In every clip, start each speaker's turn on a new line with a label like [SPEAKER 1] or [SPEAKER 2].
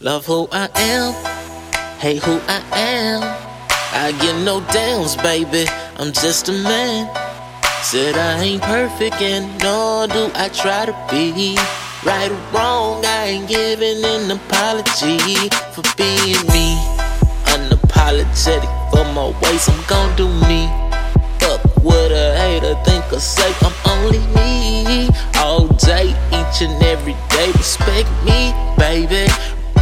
[SPEAKER 1] Love who I am, hate who I am. I get no downs, baby. I'm just a man. Said I ain't perfect, and nor do I try to be. Right or wrong, I ain't giving an apology for being me. Unapologetic for my ways, I'm gon' do me. Fuck what a hater think or say, I'm only me. All day, each and every day, respect me, baby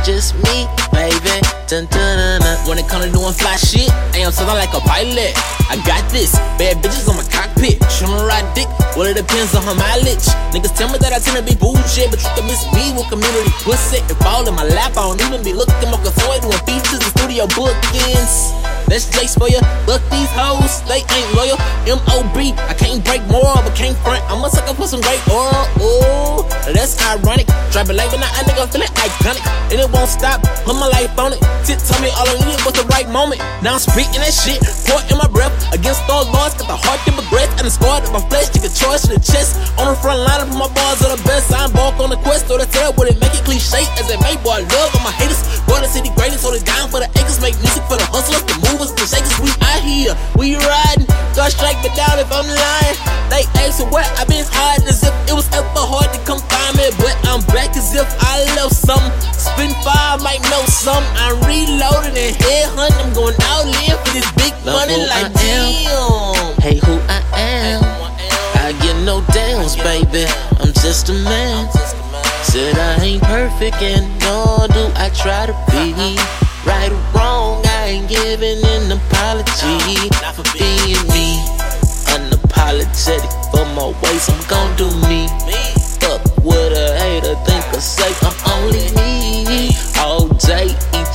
[SPEAKER 1] just me, baby. Dun, dun, dun.
[SPEAKER 2] When it comes to doing fly shit, I am something like a pilot. I got this, bad bitches on my cockpit. Showing ride dick, well, it depends on her mileage. Niggas tell me that I tend to be bullshit, but you can miss me with community pussy. And fall in my lap, I don't even be looking. I'm doing features and studio bookings. That's Jace for ya. Look, these hoes, they ain't loyal. M.O.B. I can't break more, but can't front. I'm a sucker for some great oral. Ooh, that's ironic. Drop it like, now a nigga feeling iconic. And it won't stop. Put my life on it. Tit tell me all I needed was the right moment. Now I'm speaking that shit. Pour in my breath. Against all laws, got the heart in my breath. And the squad in my flesh. Take a choice in the chest. On the front line, of my bars are the best. I'm balk on the quest. So that's it. Would it make it cliche? As it may, boy, I love all my haters. Boy, the city greatest. Hold it down for the acres. Make music for the hustlers. The movers, the shakers, we out here, we riding. God strike me down if I'm lying. They asking where I been hiding as if it was ever hard to as if I love something. Spin five, might know something. I'm reloading and head hunting. I'm going out in for this big
[SPEAKER 1] Love
[SPEAKER 2] money like damn.
[SPEAKER 1] Hey, who I am. I get no downs, baby. I'm just a man. Said I ain't perfect, and nor do I try to be. Right or wrong, I ain't giving an apology for being me. Unapologetic for my ways, I'm gon' do me.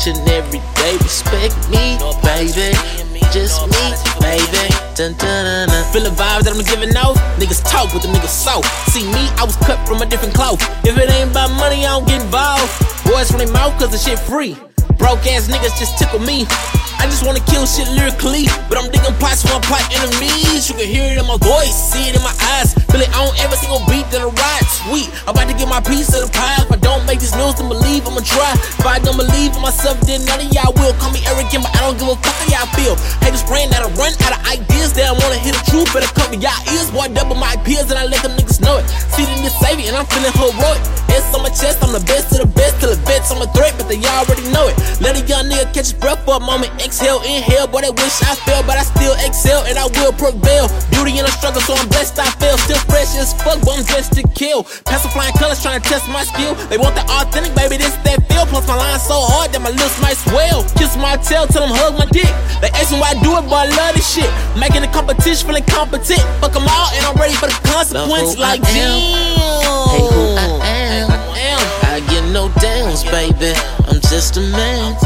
[SPEAKER 1] Each and every day, respect me, baby. Just me, baby. Dun, dun, dun, dun.
[SPEAKER 2] Feel the vibes that I'm giving off. Niggas talk with the niggas so. See me, I was cut from a different cloth. If it ain't about money, I don't get involved. Boys from their mouth, cause the shit free. Broke ass niggas just tickle me. I just wanna kill shit lyrically, but I'm digging plots for my plot enemies. You can hear it in my voice, see it in my eyes. Feel it on every single beat that I ride. Sweet, I'm about to get my piece of the pie. If I don't make these news, then believe I'ma try. If I don't believe in myself, then none of y'all will. Call me arrogant, but I don't give a fuck how y'all feel. Haters praying that I run out of ideas. They don't wanna hear the truth, better come to y'all ears. Boy, double my peers, and I let them niggas know it. See them just save and I'm feeling heroic. On my chest, I'm the best of the best. Till the vets I'm a threat, but they already know it. Let a young nigga catch his breath for a moment. Exhale, inhale, boy, they wish I fail, but I still excel and I will prevail. Beauty in a struggle, so I'm blessed I fail. Still fresh as fuck, but I'm dressed to kill. flying colors trying to test my skill. They want the authentic, baby, this that feel. Plus my line so hard that my lips might swell. Kiss my tail, tell them hug my dick. They asking why I do it, but I love this shit. Making the competition feeling competent. Fuck them all, and I'm ready for the consequence. Like
[SPEAKER 1] am.
[SPEAKER 2] damn.
[SPEAKER 1] Hey, who I am baby, I'm just a man.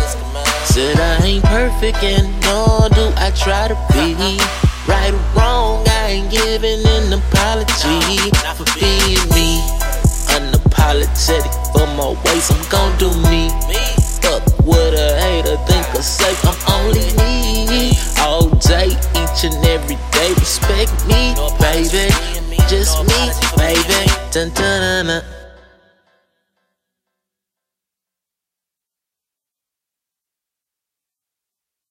[SPEAKER 1] Said I ain't perfect and nor do I try to be. Right or wrong, I ain't giving an apology for being me. Unapologetic for my ways, I'm gon' do me. Fuck what a hater think or say, I'm only me. All day, each and every day, respect me, baby. Just me, baby. Dun, dun, dun, dun.